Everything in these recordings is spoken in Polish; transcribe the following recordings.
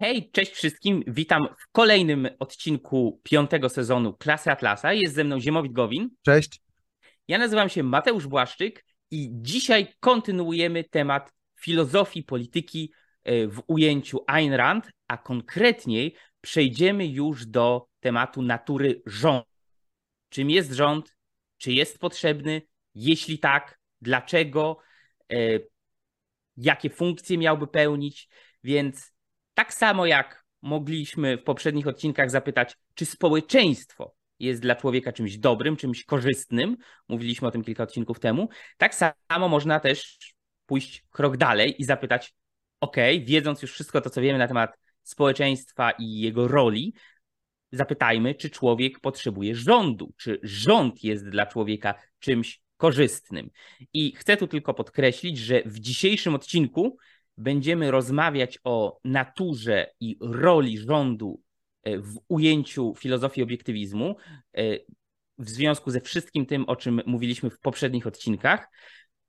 Hej, cześć wszystkim. Witam w kolejnym odcinku piątego sezonu Klasy Atlasa. Jest ze mną Ziemowit Gowin. Cześć. Ja nazywam się Mateusz Błaszczyk i dzisiaj kontynuujemy temat filozofii polityki e, w ujęciu Ayn Rand, a konkretniej przejdziemy już do tematu natury rządu. Czym jest rząd? Czy jest potrzebny? Jeśli tak, dlaczego? E, jakie funkcje miałby pełnić? Więc tak samo jak mogliśmy w poprzednich odcinkach zapytać, czy społeczeństwo jest dla człowieka czymś dobrym, czymś korzystnym, mówiliśmy o tym kilka odcinków temu, tak samo można też pójść krok dalej i zapytać, ok, wiedząc już wszystko to, co wiemy na temat społeczeństwa i jego roli, zapytajmy, czy człowiek potrzebuje rządu, czy rząd jest dla człowieka czymś korzystnym. I chcę tu tylko podkreślić, że w dzisiejszym odcinku będziemy rozmawiać o naturze i roli rządu e, w ujęciu filozofii obiektywizmu, e, w związku ze wszystkim tym, o czym mówiliśmy w poprzednich odcinkach.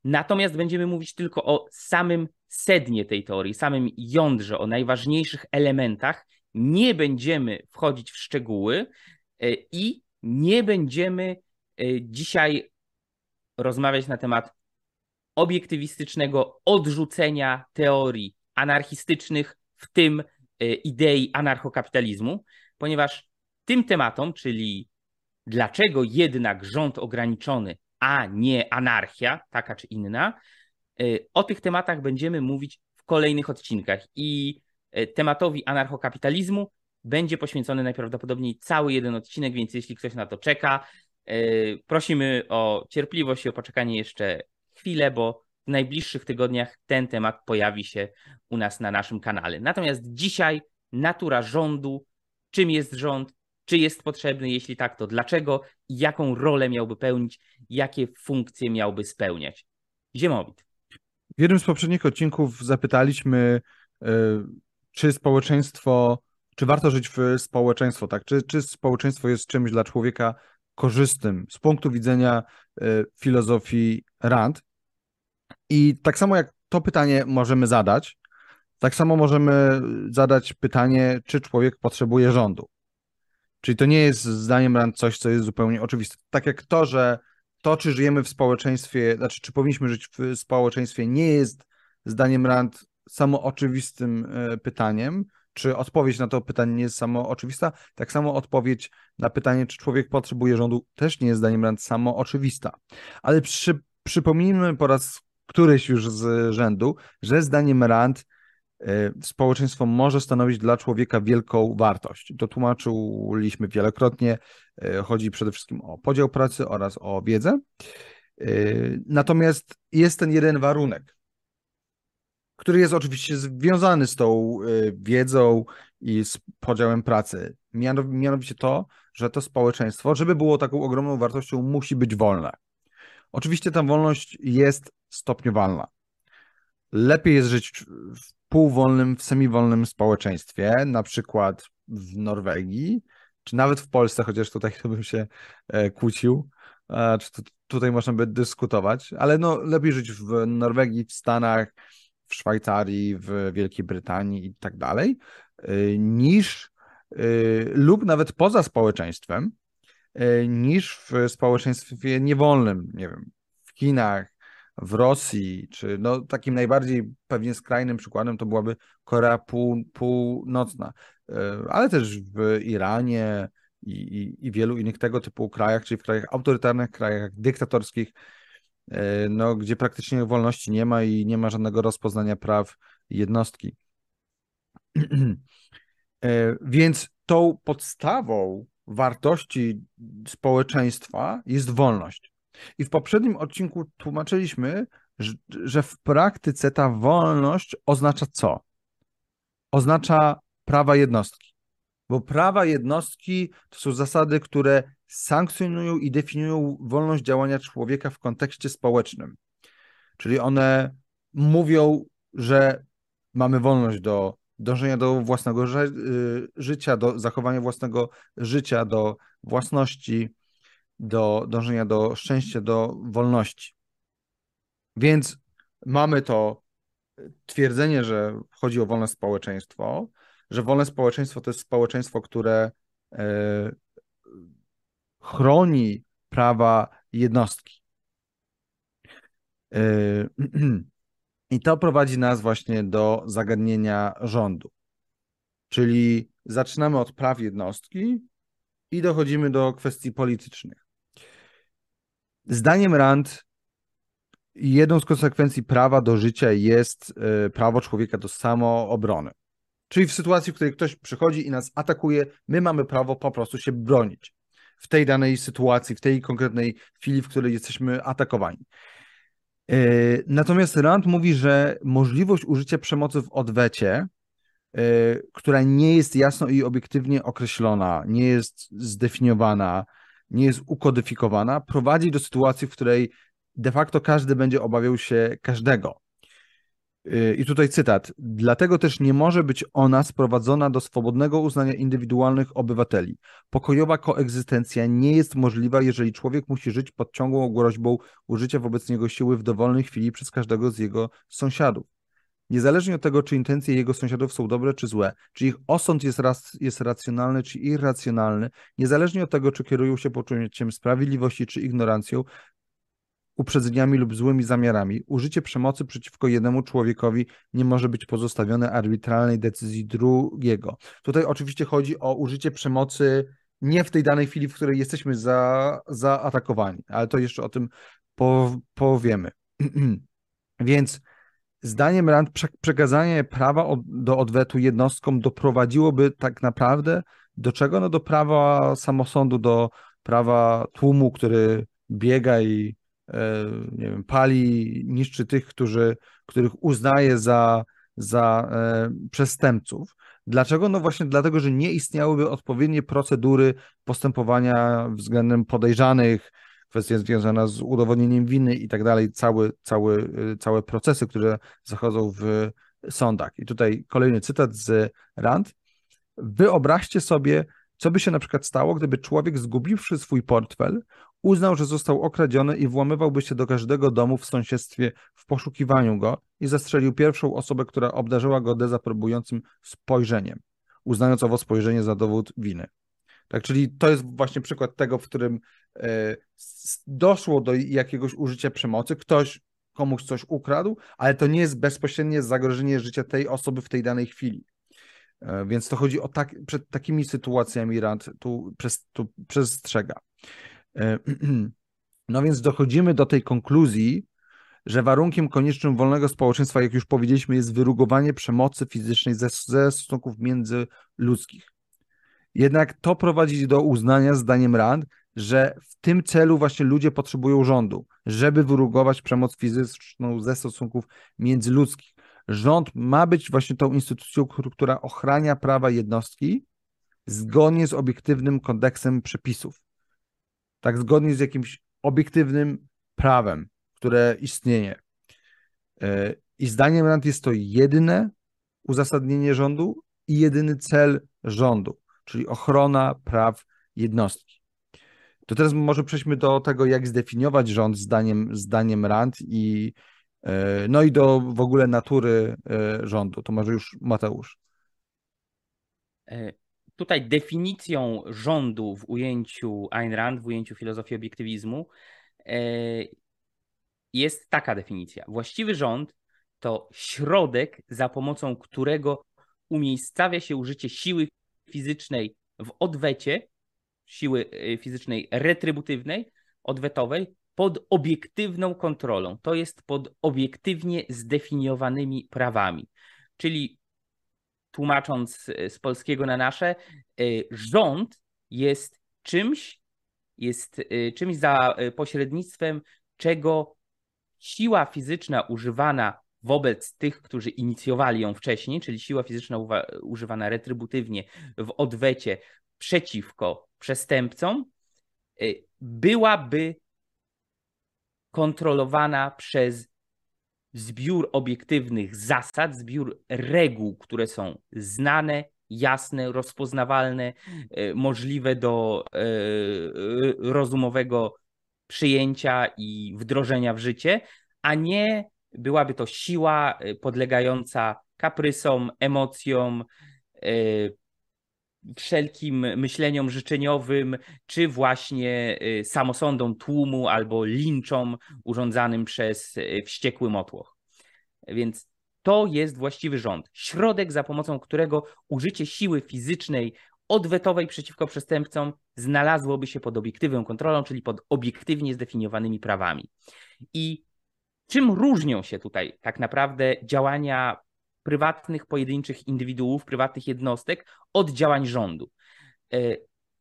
Natomiast będziemy mówić tylko o samym sednie tej teorii, samym jądrze, o najważniejszych elementach. Nie będziemy wchodzić w szczegóły e, i nie będziemy dzisiaj rozmawiać na temat obiektywistycznego odrzucenia teorii anarchistycznych, w tym e, idei anarchokapitalizmu, ponieważ tym tematom, czyli dlaczego jednak rząd ograniczony, a nie anarchia, taka czy inna, e, o tych tematach będziemy mówić w kolejnych odcinkach. I e, tematowi anarchokapitalizmu będzie poświęcony najprawdopodobniej cały jeden odcinek, więc jeśli ktoś na to czeka, prosimy o cierpliwość i o poczekanie jeszcze chwilę, bo w najbliższych tygodniach ten temat pojawi się u nas na naszym kanale. Natomiast dzisiaj natura rządu, czym jest rząd, czy jest potrzebny, jeśli tak, to dlaczego jaką rolę miałby pełnić, jakie funkcje miałby spełniać. Ziemowit. W jednym z poprzednich odcinków zapytaliśmy, e, czy społeczeństwo, czy warto żyć w społeczeństwo, tak? Czy, czy społeczeństwo jest czymś dla człowieka korzystnym z punktu widzenia e, filozofii Rand. I tak samo jak to pytanie możemy zadać, tak samo możemy zadać pytanie, czy człowiek potrzebuje rządu. Czyli to nie jest zdaniem Rand coś, co jest zupełnie oczywiste. Tak jak to, że to, czy żyjemy w społeczeństwie, znaczy, czy powinniśmy żyć w społeczeństwie, nie jest zdaniem Rand samo oczywistym e, pytaniem, czy odpowiedź na to pytanie nie jest samo oczywista, tak samo odpowiedź na pytanie, czy człowiek potrzebuje rządu, też nie jest zdaniem Rand samo oczywista. Ale przy, przypomnijmy po raz któryś już z rzędu, że zdaniem Rand y, społeczeństwo może stanowić dla człowieka wielką wartość. To tłumaczyliśmy wielokrotnie. Y, chodzi przede wszystkim o podział pracy oraz o wiedzę. Y, natomiast jest ten jeden warunek, który jest oczywiście związany z tą wiedzą i z podziałem pracy. Mianowicie to, że to społeczeństwo, żeby było taką ogromną wartością, musi być wolne. Oczywiście ta wolność jest stopniowalna. Lepiej jest żyć w półwolnym, w semiwolnym społeczeństwie, na przykład w Norwegii, czy nawet w Polsce, chociaż tutaj to bym się e, kłócił, czy tutaj można by dyskutować, ale no, lepiej żyć w Norwegii, w Stanach, w Szwajcarii, w Wielkiej Brytanii i tak dalej, e, niż e, lub nawet poza społeczeństwem, E, niż w społeczeństwie niewolnym, nie wiem, w Chinach, w Rosji, czy no takim najbardziej pewnie skrajnym przykładem to byłaby Korea Pół, Północna, e, ale też w Iranie i, i, i wielu innych tego typu krajach, czyli w krajach autorytarnych, krajach dyktatorskich, e, no, gdzie praktycznie wolności nie ma i nie ma żadnego rozpoznania praw jednostki. Więc tą podstawą wartości społeczeństwa jest wolność. I w poprzednim odcinku tłumaczyliśmy, że w praktyce ta wolność oznacza co? Oznacza prawa jednostki. Bo prawa jednostki to są zasady, które sankcjonują i definiują wolność działania człowieka w kontekście społecznym. Czyli one mówią, że mamy wolność do dążenia do własnego y, życia, do zachowania własnego życia, do własności, do dążenia do szczęścia, do wolności. Więc mamy to twierdzenie, że chodzi o wolne społeczeństwo, że wolne społeczeństwo to jest społeczeństwo, które e, chroni prawa jednostki. I to prowadzi nas właśnie do zagadnienia rządu. Czyli zaczynamy od praw jednostki i dochodzimy do kwestii politycznych. Zdaniem Rand, jedną z konsekwencji prawa do życia jest e, prawo człowieka do samoobrony. Czyli w sytuacji, w której ktoś przychodzi i nas atakuje, my mamy prawo po prostu się bronić w tej danej sytuacji, w tej konkretnej chwili, w której jesteśmy atakowani. E, natomiast Rand mówi, że możliwość użycia przemocy w odwecie, e, która nie jest jasno i obiektywnie określona, nie jest zdefiniowana, nie jest ukodyfikowana, prowadzi do sytuacji, w której de facto każdy będzie obawiał się każdego. I tutaj cytat. Dlatego też nie może być ona sprowadzona do swobodnego uznania indywidualnych obywateli. Pokojowa koegzystencja nie jest możliwa, jeżeli człowiek musi żyć pod ciągłą groźbą użycia wobec niego siły w dowolnej chwili przez każdego z jego sąsiadów. Niezależnie od tego, czy intencje jego sąsiadów są dobre czy złe, czy ich osąd jest, jest racjonalny czy irracjonalny, niezależnie od tego, czy kierują się poczuciem sprawiedliwości czy ignorancją, uprzedzeniami lub złymi zamiarami, użycie przemocy przeciwko jednemu człowiekowi nie może być pozostawione arbitralnej decyzji drugiego. Tutaj oczywiście chodzi o użycie przemocy nie w tej danej chwili, w której jesteśmy za, zaatakowani, ale to jeszcze o tym powiemy. Więc zdaniem Rand przekazanie prawa do odwetu jednostkom doprowadziłoby tak naprawdę do czego? No do prawa samosądu, do prawa tłumu, który biega i nie wiem, pali, niszczy tych, którzy, których uznaje za, za e, przestępców. Dlaczego? No właśnie dlatego, że nie istniałyby odpowiednie procedury postępowania względem podejrzanych, kwestia związana z udowodnieniem winy i tak dalej, cały, cały, e, całe procesy, które zachodzą w sądach. I tutaj kolejny cytat z Rand. Wyobraźcie sobie, co by się na przykład stało, gdyby człowiek zgubiwszy swój portfel, uznał, że został okradziony i włamywałby się do każdego domu w sąsiedztwie w poszukiwaniu go i zastrzelił pierwszą osobę, która obdarzyła go dezaprobującym spojrzeniem, uznając owo spojrzenie za dowód winy. Tak, czyli to jest właśnie przykład tego, w którym e, doszło do jakiegoś użycia przemocy, ktoś komuś coś ukradł, ale to nie jest bezpośrednie zagrożenie życia tej osoby w tej danej chwili. E, więc to chodzi o tak, przed takimi sytuacjami Rand tu, przez, tu przestrzega. E, no więc dochodzimy do tej konkluzji, że warunkiem koniecznym wolnego społeczeństwa, jak już powiedzieliśmy, jest wyrugowanie przemocy fizycznej ze, ze stosunków międzyludzkich. Jednak to prowadzi do uznania, zdaniem Rand, że w tym celu właśnie ludzie potrzebują rządu, żeby wyrugować przemoc fizyczną ze stosunków międzyludzkich. Rząd ma być właśnie tą instytucją, która ochrania prawa jednostki zgodnie z obiektywnym kodeksem przepisów tak zgodnie z jakimś obiektywnym prawem, które istnieje. E, I zdaniem Rand jest to jedyne uzasadnienie rządu i jedyny cel rządu, czyli ochrona praw jednostki. To teraz może przejdźmy do tego, jak zdefiniować rząd zdaniem, zdaniem Rand i e, no i do w ogóle natury e, rządu. To może już Mateusz. Tutaj definicją rządu w ujęciu Ayn Rand, w ujęciu filozofii obiektywizmu e, jest taka definicja. Właściwy rząd to środek, za pomocą którego umiejscawia się użycie siły fizycznej w odwecie, siły e, fizycznej retrybutywnej, odwetowej, pod obiektywną kontrolą. To jest pod obiektywnie zdefiniowanymi prawami. Czyli tłumacząc e, z polskiego na nasze, e, rząd jest czymś, jest e, czymś za pośrednictwem czego siła fizyczna używana wobec tych, którzy inicjowali ją wcześniej, czyli siła fizyczna używana retrybutywnie w odwecie przeciwko przestępcom, byłaby kontrolowana przez zbiór obiektywnych zasad, zbiór reguł, które są znane, jasne, rozpoznawalne, e, możliwe do e, rozumowego przyjęcia i wdrożenia w życie, a nie byłaby to siła e, podlegająca kaprysom, emocjom, wszelkim myśleniom życzeniowym, czy właśnie samosądom tłumu albo linczom urządzanym przez wściekły motłoch. Więc to jest właściwy rząd. Środek, za pomocą którego użycie siły fizycznej odwetowej przeciwko przestępcom znalazłoby się pod obiektywną kontrolą, czyli pod obiektywnie zdefiniowanymi prawami. I czym różnią się tutaj tak naprawdę działania prywatnych, pojedynczych indywiduów, prywatnych jednostek od działań rządu? E,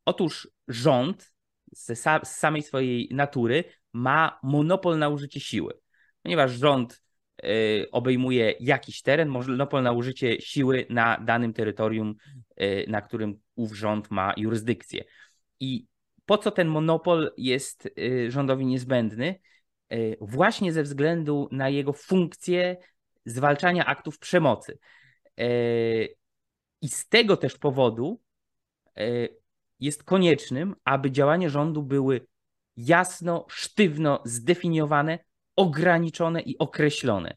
otóż rząd z samej swojej natury ma monopol na użycie siły, ponieważ rząd Y, obejmuje jakiś teren, monopol na użycie siły na danym terytorium, y, na którym ów rząd ma jurysdykcję. I po co ten monopol jest rządowi niezbędny? Właśnie ze względu na jego funkcję zwalczania aktów przemocy. I z tego też powodu jest koniecznym, aby działania rządu były jasno, sztywno zdefiniowane, ograniczone i określone.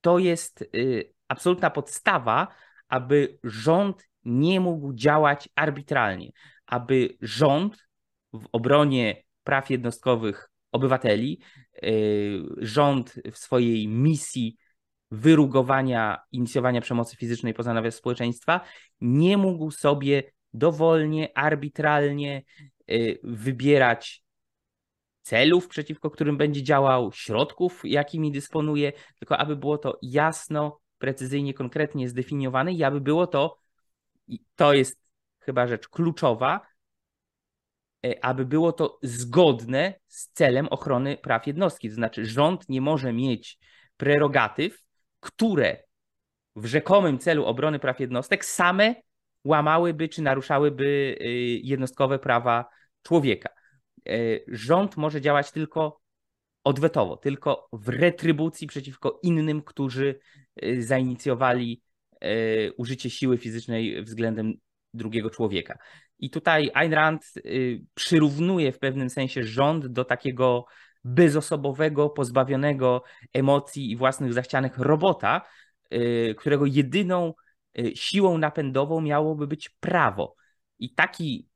To jest y, absolutna podstawa, aby rząd nie mógł działać arbitralnie, aby rząd w obronie praw jednostkowych obywateli, y, rząd w swojej misji wyrugowania, inicjowania przemocy fizycznej poza nawias społeczeństwa, nie mógł sobie dowolnie, arbitralnie y, wybierać celów, przeciwko którym będzie działał, środków, jakimi dysponuje, tylko aby było to jasno, precyzyjnie, konkretnie zdefiniowane i aby było to, i to jest chyba rzecz kluczowa, e, aby było to zgodne z celem ochrony praw jednostki. To znaczy, rząd nie może mieć prerogatyw, które w rzekomym celu obrony praw jednostek same łamałyby czy naruszałyby y, jednostkowe prawa człowieka. E, rząd może działać tylko odwetowo, tylko w retrybucji przeciwko innym, którzy e, zainicjowali użycie siły fizycznej względem drugiego człowieka. I tutaj Ayn Rand przyrównuje w pewnym sensie rząd do takiego bezosobowego, pozbawionego emocji i własnych zachcianych robota, którego jedyną siłą napędową miałoby być prawo. I taki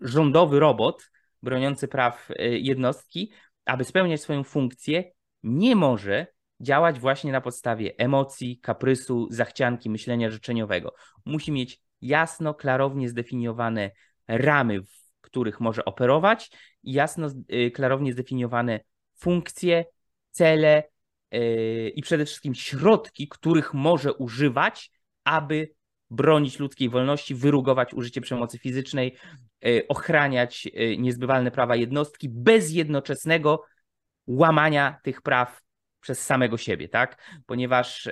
rządowy robot broniący praw e, jednostki, aby spełniać swoją funkcję, nie może działać właśnie na podstawie emocji, kaprysu, zachcianki, myślenia życzeniowego. Musi mieć jasno, klarownie zdefiniowane ramy, w których może operować jasno, e, klarownie zdefiniowane funkcje, cele e, i przede wszystkim środki, których może używać, aby bronić ludzkiej wolności, wyrugować użycie przemocy fizycznej, e, ochraniać niezbywalne prawa jednostki bez jednoczesnego łamania tych praw przez samego siebie, tak? Ponieważ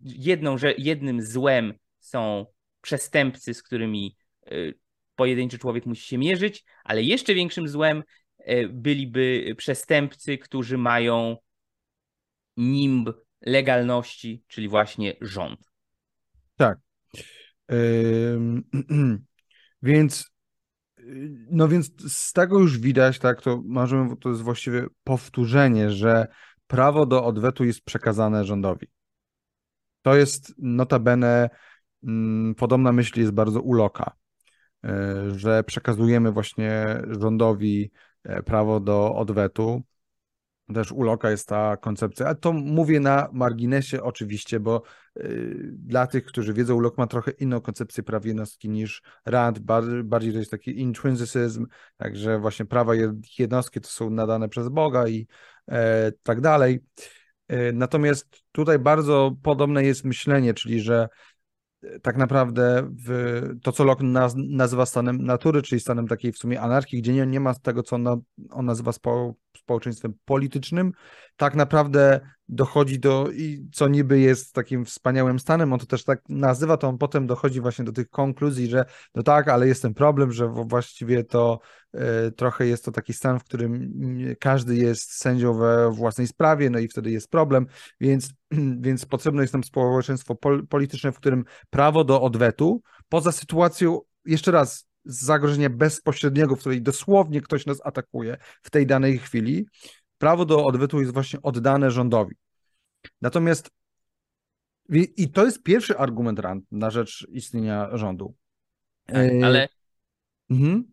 jedną, jednym złem są przestępcy, z którymi pojedynczy człowiek musi się mierzyć, ale jeszcze większym złem byliby przestępcy, którzy mają nimb legalności, czyli właśnie rząd. Tak. więc no więc z tego już widać, tak, to możemy, to jest właściwie powtórzenie, że prawo do odwetu jest przekazane rządowi. To jest notabene mm, podobna myśl jest bardzo uloka, e, że przekazujemy właśnie rządowi e, prawo do odwetu, też u Loka jest ta koncepcja, a to mówię na marginesie oczywiście, bo y, dla tych, którzy wiedzą, Locke ma trochę inną koncepcję praw jednostki niż Rand, bardziej, to jest taki intrinsycyzm, także właśnie prawa jednostki to są nadane przez Boga i e, tak dalej. E, natomiast tutaj bardzo podobne jest myślenie, czyli że tak naprawdę w to, co Locke naz, nazywa stanem natury, czyli stanem takiej w sumie anarchii, gdzie nie, nie ma tego, co on, on nazywa spo, społeczeństwem politycznym, tak naprawdę dochodzi do, i co niby jest takim wspaniałym stanem, on to też tak nazywa, to on potem dochodzi właśnie do tych konkluzji, że no tak, ale jest ten problem, że właściwie to trochę jest to taki stan, w którym każdy jest sędzią we własnej sprawie, no i wtedy jest problem, więc, więc potrzebne jest nam społeczeństwo pol, polityczne, w którym prawo do odwetu, poza sytuacją, jeszcze raz, zagrożenia bezpośredniego, w której dosłownie ktoś nas atakuje w tej danej chwili, prawo do odwetu jest właśnie oddane rządowi. Natomiast I to jest pierwszy argument na rzecz istnienia rządu. Tak, ale mhm.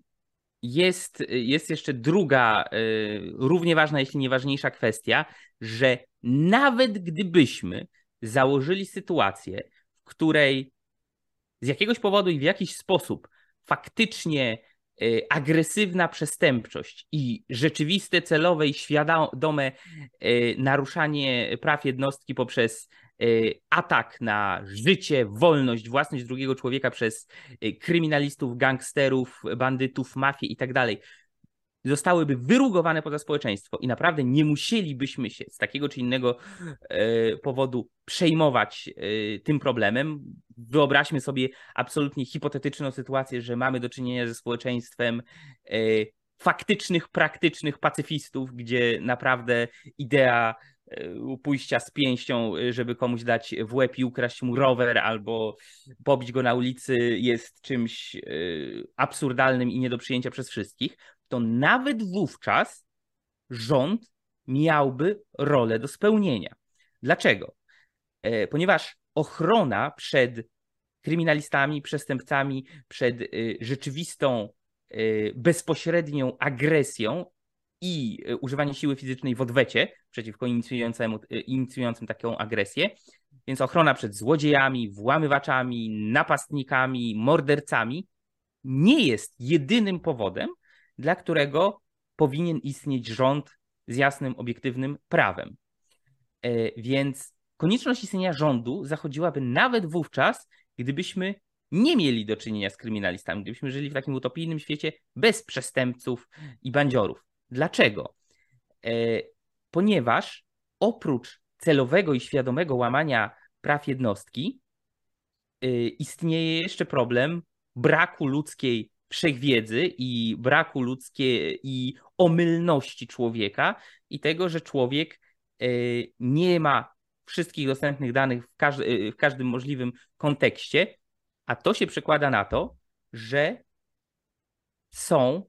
Jest, jest jeszcze druga, równie ważna, jeśli nie ważniejsza kwestia, że nawet gdybyśmy założyli sytuację, w której z jakiegoś powodu i w jakiś sposób faktycznie y, agresywna przestępczość i rzeczywiste, celowe i świadome y, naruszanie praw jednostki poprzez y, atak na życie, wolność, własność drugiego człowieka przez kryminalistów, gangsterów, bandytów, mafię i tak dalej zostałyby wyrugowane poza społeczeństwo i naprawdę nie musielibyśmy się z takiego czy innego e, powodu przejmować tym problemem. Wyobraźmy sobie absolutnie hipotetyczną sytuację, że mamy do czynienia ze społeczeństwem faktycznych, praktycznych pacyfistów, gdzie naprawdę idea pójścia z pięścią, żeby komuś dać w łeb i ukraść mu rower albo pobić go na ulicy jest czymś absurdalnym i nie do przyjęcia przez wszystkich to nawet wówczas rząd miałby rolę do spełnienia. Dlaczego? E, ponieważ ochrona przed kryminalistami, przestępcami, przed e, rzeczywistą, bezpośrednią agresją i używanie siły fizycznej w odwecie przeciwko inicjującemu, inicjującym taką agresję. Więc ochrona przed złodziejami, włamywaczami, napastnikami, mordercami nie jest jedynym powodem, dla którego powinien istnieć rząd z jasnym, obiektywnym prawem. E, więc konieczność istnienia rządu zachodziłaby nawet wówczas, gdybyśmy nie mieli do czynienia z kryminalistami, gdybyśmy żyli w takim utopijnym świecie bez przestępców i bandziorów. Dlaczego? E, ponieważ oprócz celowego i świadomego łamania praw jednostki, e, istnieje jeszcze problem braku ludzkiej wszechwiedzy i braku ludzkiej i omylności człowieka i tego, że człowiek e, nie ma wszystkich dostępnych danych w, w każdym możliwym kontekście, a to się przekłada na to, że są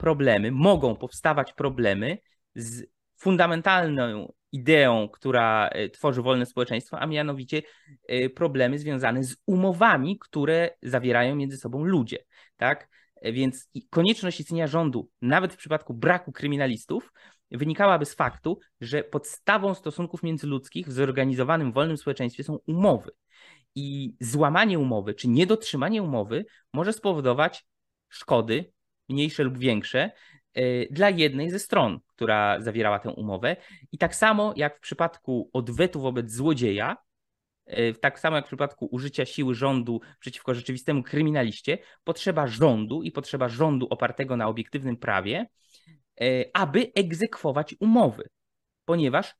problemy, mogą powstawać problemy z fundamentalną ideą, która e, tworzy wolne społeczeństwo, a mianowicie e, problemy związane z umowami, które zawierają między sobą ludzie. Tak? E, więc konieczność istnienia rządu, nawet w przypadku braku kryminalistów, wynikałaby z faktu, że podstawą stosunków międzyludzkich w zorganizowanym wolnym społeczeństwie są umowy. I złamanie umowy, czy niedotrzymanie umowy może spowodować szkody, mniejsze lub większe, E, dla jednej ze stron, która zawierała tę umowę. I tak samo jak w przypadku odwetu wobec złodzieja, e, tak samo jak w przypadku użycia siły rządu przeciwko rzeczywistemu kryminaliście, potrzeba rządu i potrzeba rządu opartego na obiektywnym prawie, e, aby egzekwować umowy, ponieważ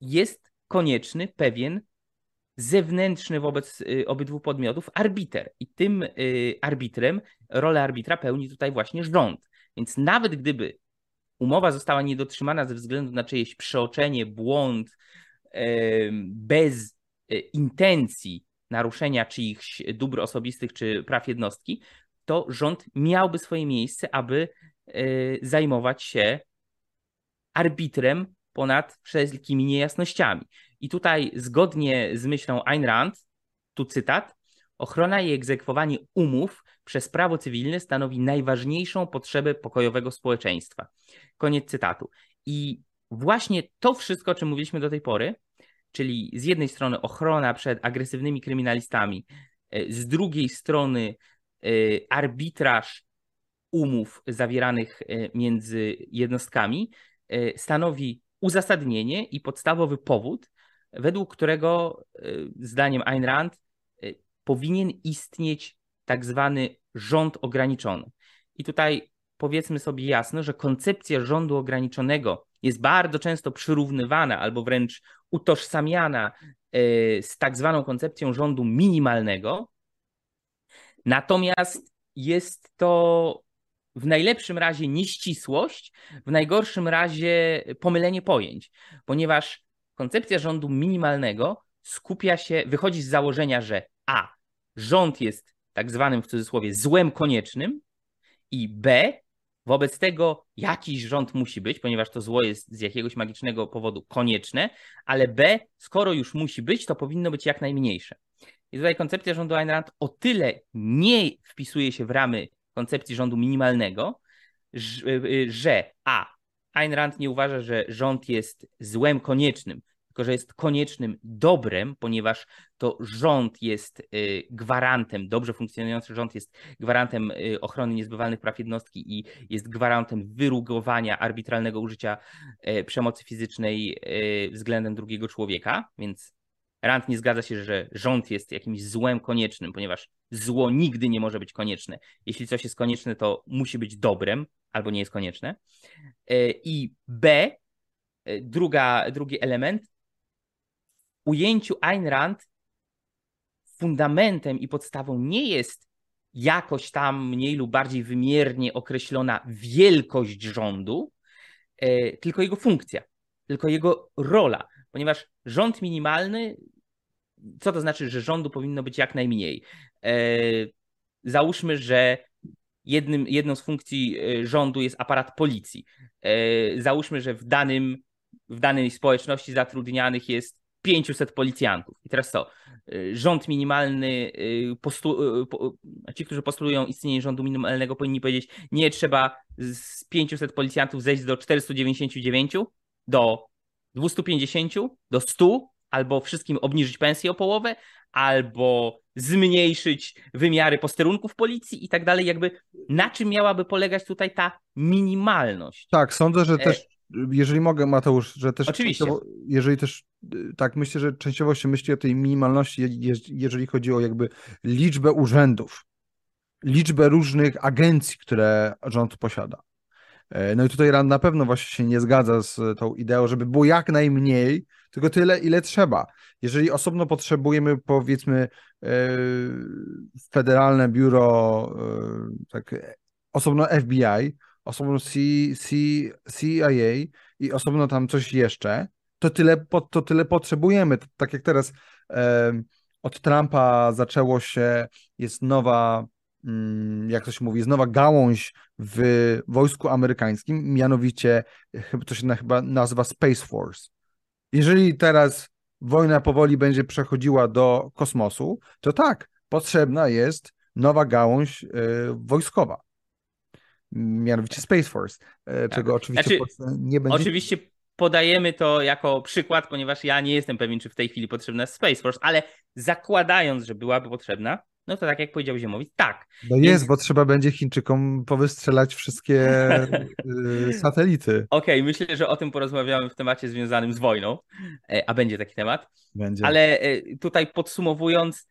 jest konieczny pewien zewnętrzny wobec obydwu podmiotów arbiter. I tym arbitrem, rolę arbitra pełni tutaj właśnie rząd. Więc nawet gdyby umowa została niedotrzymana ze względu na czyjeś przeoczenie, błąd, bez e, intencji naruszenia czyichś dóbr osobistych czy praw jednostki, to rząd miałby swoje miejsce, aby e, zajmować się arbitrem ponad wszelkimi niejasnościami. I tutaj zgodnie z myślą Ayn Rand, tu cytat, Ochrona i egzekwowanie umów przez prawo cywilne stanowi najważniejszą potrzebę pokojowego społeczeństwa. Koniec cytatu. I właśnie to wszystko, o czym mówiliśmy do tej pory, czyli z jednej strony ochrona przed agresywnymi kryminalistami, e, z drugiej strony e, arbitraż umów zawieranych e, między jednostkami, stanowi uzasadnienie i podstawowy powód, według którego, zdaniem Ayn Rand, powinien istnieć tak zwany rząd ograniczony. I tutaj powiedzmy sobie jasno, że koncepcja rządu ograniczonego jest bardzo często przyrównywana albo wręcz utożsamiana e, z tak zwaną koncepcją rządu minimalnego. Natomiast jest to w najlepszym razie nieścisłość, w najgorszym razie pomylenie pojęć, ponieważ koncepcja rządu minimalnego skupia się, wychodzi z założenia, że a rząd jest tak zwanym w cudzysłowie złem koniecznym i B Wobec tego jakiś rząd musi być, ponieważ to zło jest z jakiegoś magicznego powodu konieczne, ale B, skoro już musi być, to powinno być jak najmniejsze. I tutaj koncepcja rządu Ayn Rand o tyle nie wpisuje się w ramy koncepcji rządu minimalnego, że a. Ayn Rand nie uważa, że rząd jest złem koniecznym, tylko że jest koniecznym dobrem, ponieważ to rząd jest y, gwarantem, dobrze funkcjonujący rząd jest gwarantem y, ochrony niezbywalnych praw jednostki i jest gwarantem wyrugowania arbitralnego użycia y, przemocy fizycznej względem drugiego człowieka, więc Rand nie zgadza się, że rząd jest jakimś złem koniecznym, ponieważ zło nigdy nie może być konieczne. Jeśli coś jest konieczne, to musi być dobrem, albo nie jest konieczne. I B, druga, drugi element, ujęciu Ayn Rand fundamentem i podstawą nie jest jakoś tam mniej lub bardziej wymiernie określona wielkość rządu, e, tylko jego funkcja, tylko jego rola, ponieważ rząd minimalny, co to znaczy, że rządu powinno być jak najmniej? E, załóżmy, że jednym, jedną z funkcji e, rządu jest aparat policji. Załóżmy, że w, danym, w danej społeczności zatrudnianych jest 500 policjantów. I teraz co? Rząd minimalny, postu, ci, którzy postulują istnienie rządu minimalnego, powinni powiedzieć, nie trzeba z 500 policjantów zejść do 499, do 250, do 100, albo wszystkim obniżyć pensję o połowę, albo zmniejszyć wymiary posterunków policji i tak dalej. Jakby na czym miałaby polegać tutaj ta minimalność? Tak, sądzę, że e, też jeżeli mogę, Mateusz, że też. Oczywiście. Jeżeli też, y, tak, myślę, że częściowo się myśli o tej minimalności, jeżeli chodzi o jakby liczbę urzędów, liczbę różnych agencji, które rząd posiada. E, no i tutaj Rand na pewno właśnie się nie zgadza z tą ideą, żeby było jak najmniej, tylko tyle, ile trzeba. Jeżeli osobno potrzebujemy, powiedzmy, e, federalne biuro, e, tak, osobno FBI, osobno CIA i osobno tam coś jeszcze, to tyle, to tyle potrzebujemy. Tak jak teraz od Trumpa zaczęło się, jest nowa, jak to się mówi, jest nowa gałąź w wojsku amerykańskim, mianowicie to się chyba nazywa Space Force. Jeżeli teraz wojna powoli będzie przechodziła do kosmosu, to tak, potrzebna jest nowa gałąź y, wojskowa mianowicie Space Force, e, tak. czego oczywiście znaczy, nie będzie. Oczywiście podajemy to jako przykład, ponieważ ja nie jestem pewien, czy w tej chwili potrzebna jest Space Force, ale zakładając, że byłaby potrzebna, no to tak jak powiedział Ziemowicz, tak. No Więc... jest, bo trzeba będzie Chińczykom powystrzelać wszystkie y, satelity. Okej, okay, myślę, że o tym porozmawiamy w temacie związanym z wojną, e, a będzie taki temat. Będzie. Ale e, tutaj podsumowując,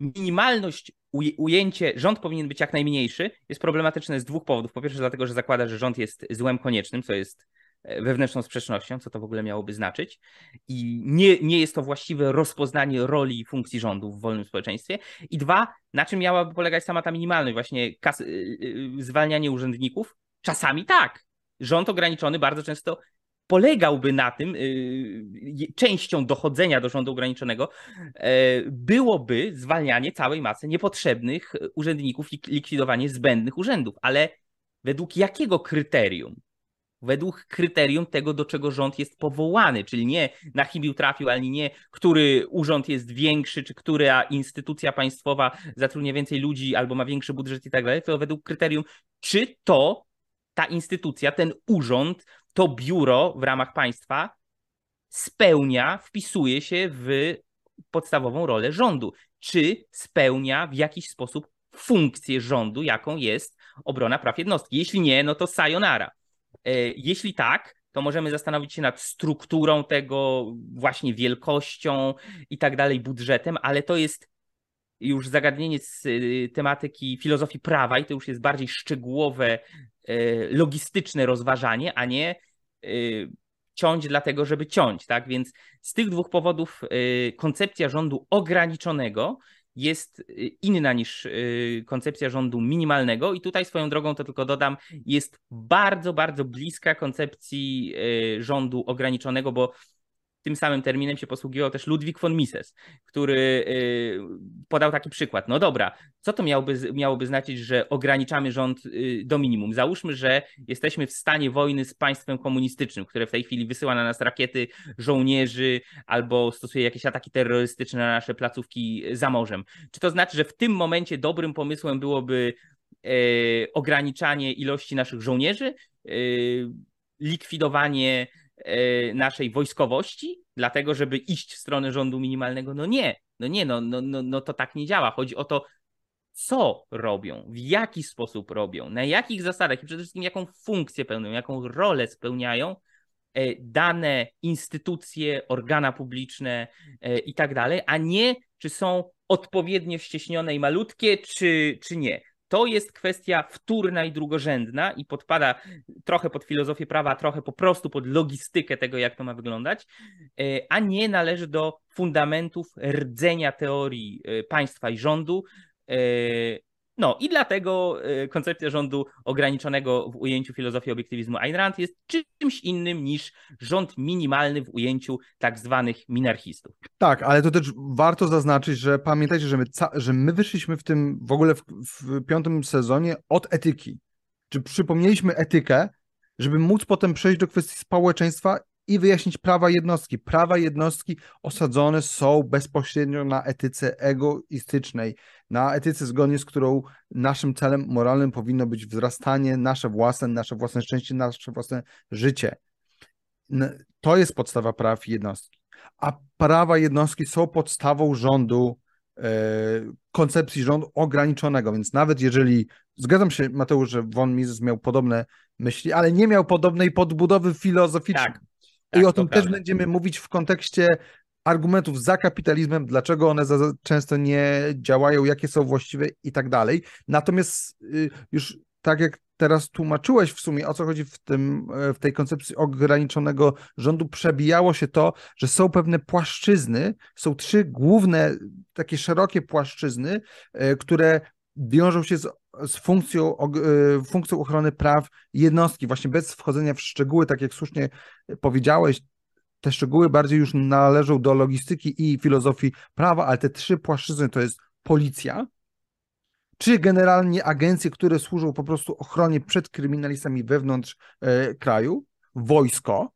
minimalność ujęcie rząd powinien być jak najmniejszy jest problematyczne z dwóch powodów. Po pierwsze, dlatego, że zakłada, że rząd jest złem koniecznym, co jest e, wewnętrzną sprzecznością, co to w ogóle miałoby znaczyć. I nie, nie jest to właściwe rozpoznanie roli i funkcji rządu w wolnym społeczeństwie. I dwa, na czym miałaby polegać sama ta minimalność, właśnie kas- y, y, zwalnianie urzędników? Czasami tak. Rząd ograniczony bardzo często polegałby na tym, y, częścią dochodzenia do rządu ograniczonego e, byłoby zwalnianie całej masy niepotrzebnych urzędników i likwidowanie zbędnych urzędów. Ale według jakiego kryterium? Według kryterium tego, do czego rząd jest powołany, czyli nie na chybił trafił, ani nie, który urząd jest większy, czy która instytucja państwowa zatrudnia więcej ludzi albo ma większy budżet i tak dalej, to według kryterium, czy to ta instytucja, ten urząd to biuro w ramach państwa spełnia, wpisuje się w podstawową rolę rządu. Czy spełnia w jakiś sposób funkcję rządu, jaką jest obrona praw jednostki? Jeśli nie, no to sayonara. E, jeśli tak, to możemy zastanowić się nad strukturą tego, właśnie wielkością i tak dalej, budżetem, ale to jest już zagadnienie z y, tematyki filozofii prawa i to już jest bardziej szczegółowe, y, logistyczne rozważanie, a nie ciąć dlatego, żeby ciąć, tak? Więc z tych dwóch powodów koncepcja rządu ograniczonego jest inna niż koncepcja rządu minimalnego. I tutaj swoją drogą to tylko dodam, jest bardzo, bardzo bliska koncepcji rządu ograniczonego, bo tym samym terminem się posługiwał też Ludwik von Mises, który y, podał taki przykład. No dobra, co to miałoby, miałoby znaczyć, że ograniczamy rząd y, do minimum? Załóżmy, że jesteśmy w stanie wojny z państwem komunistycznym, które w tej chwili wysyła na nas rakiety żołnierzy albo stosuje jakieś ataki terrorystyczne na nasze placówki za morzem. Czy to znaczy, że w tym momencie dobrym pomysłem byłoby y, ograniczanie ilości naszych żołnierzy, likwidowanie naszej wojskowości, dlatego żeby iść w stronę rządu minimalnego. No nie, no nie, no, no, no, no to tak nie działa. Chodzi o to, co robią, w jaki sposób robią, na jakich zasadach i przede wszystkim jaką funkcję pełnią, jaką rolę spełniają e, dane instytucje, organa publiczne e, i tak dalej, a nie czy są odpowiednio ścieśnione i malutkie, czy, czy nie to jest kwestia wtórna i drugorzędna i podpada trochę pod filozofię prawa, trochę po prostu pod logistykę tego, jak to ma wyglądać, e, a nie należy do fundamentów rdzenia teorii e, państwa i rządu, e, no i dlatego y, koncepcja rządu ograniczonego w ujęciu filozofii obiektywizmu Ayn Rand jest czymś innym niż rząd minimalny w ujęciu tak zwanych minarchistów. Tak, ale to też warto zaznaczyć, że pamiętajcie, że my, że my wyszliśmy w tym w ogóle w, w piątym sezonie od etyki. Czy przypomnieliśmy etykę, żeby móc potem przejść do kwestii społeczeństwa i wyjaśnić prawa jednostki. Prawa jednostki osadzone są bezpośrednio na etyce egoistycznej, na etyce zgodnie z którą naszym celem moralnym powinno być wzrastanie nasze własne, nasze własne szczęście, nasze własne życie. To jest podstawa praw jednostki. A prawa jednostki są podstawą rządu, e, koncepcji rządu ograniczonego, więc nawet jeżeli, zgadzam się Mateusz, że von Mises miał podobne myśli, ale nie miał podobnej podbudowy filozoficznej. Tak. Tak, I o tym też będziemy mówić w kontekście argumentów za kapitalizmem, dlaczego one za, często nie działają, jakie są właściwe i tak dalej. Natomiast y, już tak jak teraz tłumaczyłeś w sumie, o co chodzi w, tym, w tej koncepcji ograniczonego rządu, przebijało się to, że są pewne płaszczyzny, są trzy główne, takie szerokie płaszczyzny, y, które wiążą się z, z funkcją, e, funkcją ochrony praw jednostki, właśnie bez wchodzenia w szczegóły, tak jak słusznie powiedziałeś, te szczegóły bardziej już należą do logistyki i filozofii prawa, ale te trzy płaszczyzny to jest policja, czy generalnie agencje, które służą po prostu ochronie przed kryminalistami wewnątrz e, kraju, wojsko,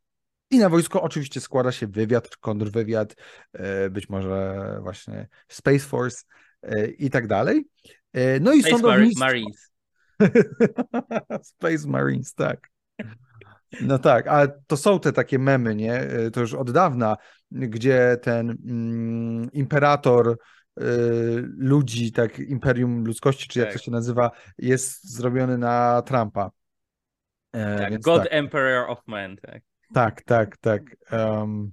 i na wojsko oczywiście składa się wywiad, kontrwywiad, e, być może właśnie Space Force i tak dalej. E, no i Space sądownictwo. Marines. Space Marines, tak. No tak, ale to są te takie memy, nie? E, to już od dawna, gdzie ten mm, imperator y, ludzi, tak, imperium ludzkości, czy jak tak. to się nazywa, jest zrobiony na Trumpa. E, tak, God tak. Emperor of Men, tak. Tak, tak, tak. Um,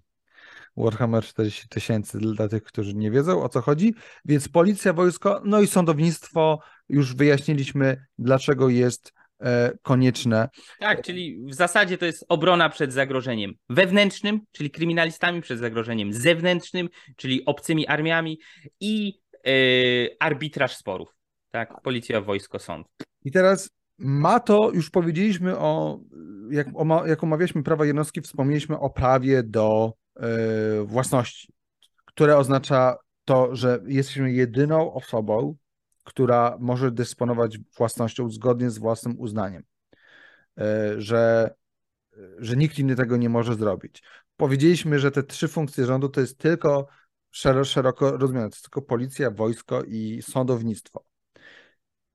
Warhammer 40 tysięcy dla tych, którzy nie wiedzą o co chodzi. Więc policja, wojsko, no i sądownictwo już wyjaśniliśmy, dlaczego jest e, konieczne. Tak, czyli w zasadzie to jest obrona przed zagrożeniem wewnętrznym, czyli kryminalistami, przed zagrożeniem zewnętrznym, czyli obcymi armiami i e, arbitraż sporów. Tak, policja, wojsko, sąd. I teraz ma to, już powiedzieliśmy o, jak, o, jak omawialiśmy prawa jednostki, wspomnieliśmy o prawie do własności, które oznacza to, że jesteśmy jedyną osobą, która może dysponować własnością zgodnie z własnym uznaniem, e, że, że nikt inny tego nie może zrobić. Powiedzieliśmy, że te trzy funkcje rządu to jest tylko szeroko, szeroko rozumiane, to jest tylko policja, wojsko i sądownictwo.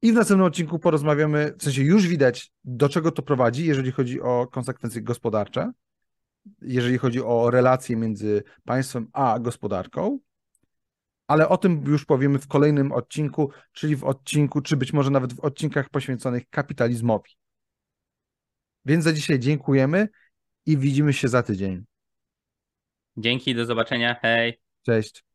I w następnym odcinku porozmawiamy, w sensie już widać, do czego to prowadzi, jeżeli chodzi o konsekwencje gospodarcze, jeżeli chodzi o relacje między państwem a gospodarką, ale o tym już powiemy w kolejnym odcinku, czyli w odcinku, czy być może nawet w odcinkach poświęconych kapitalizmowi. Więc za dzisiaj dziękujemy i widzimy się za tydzień. Dzięki, do zobaczenia. Hej. Cześć.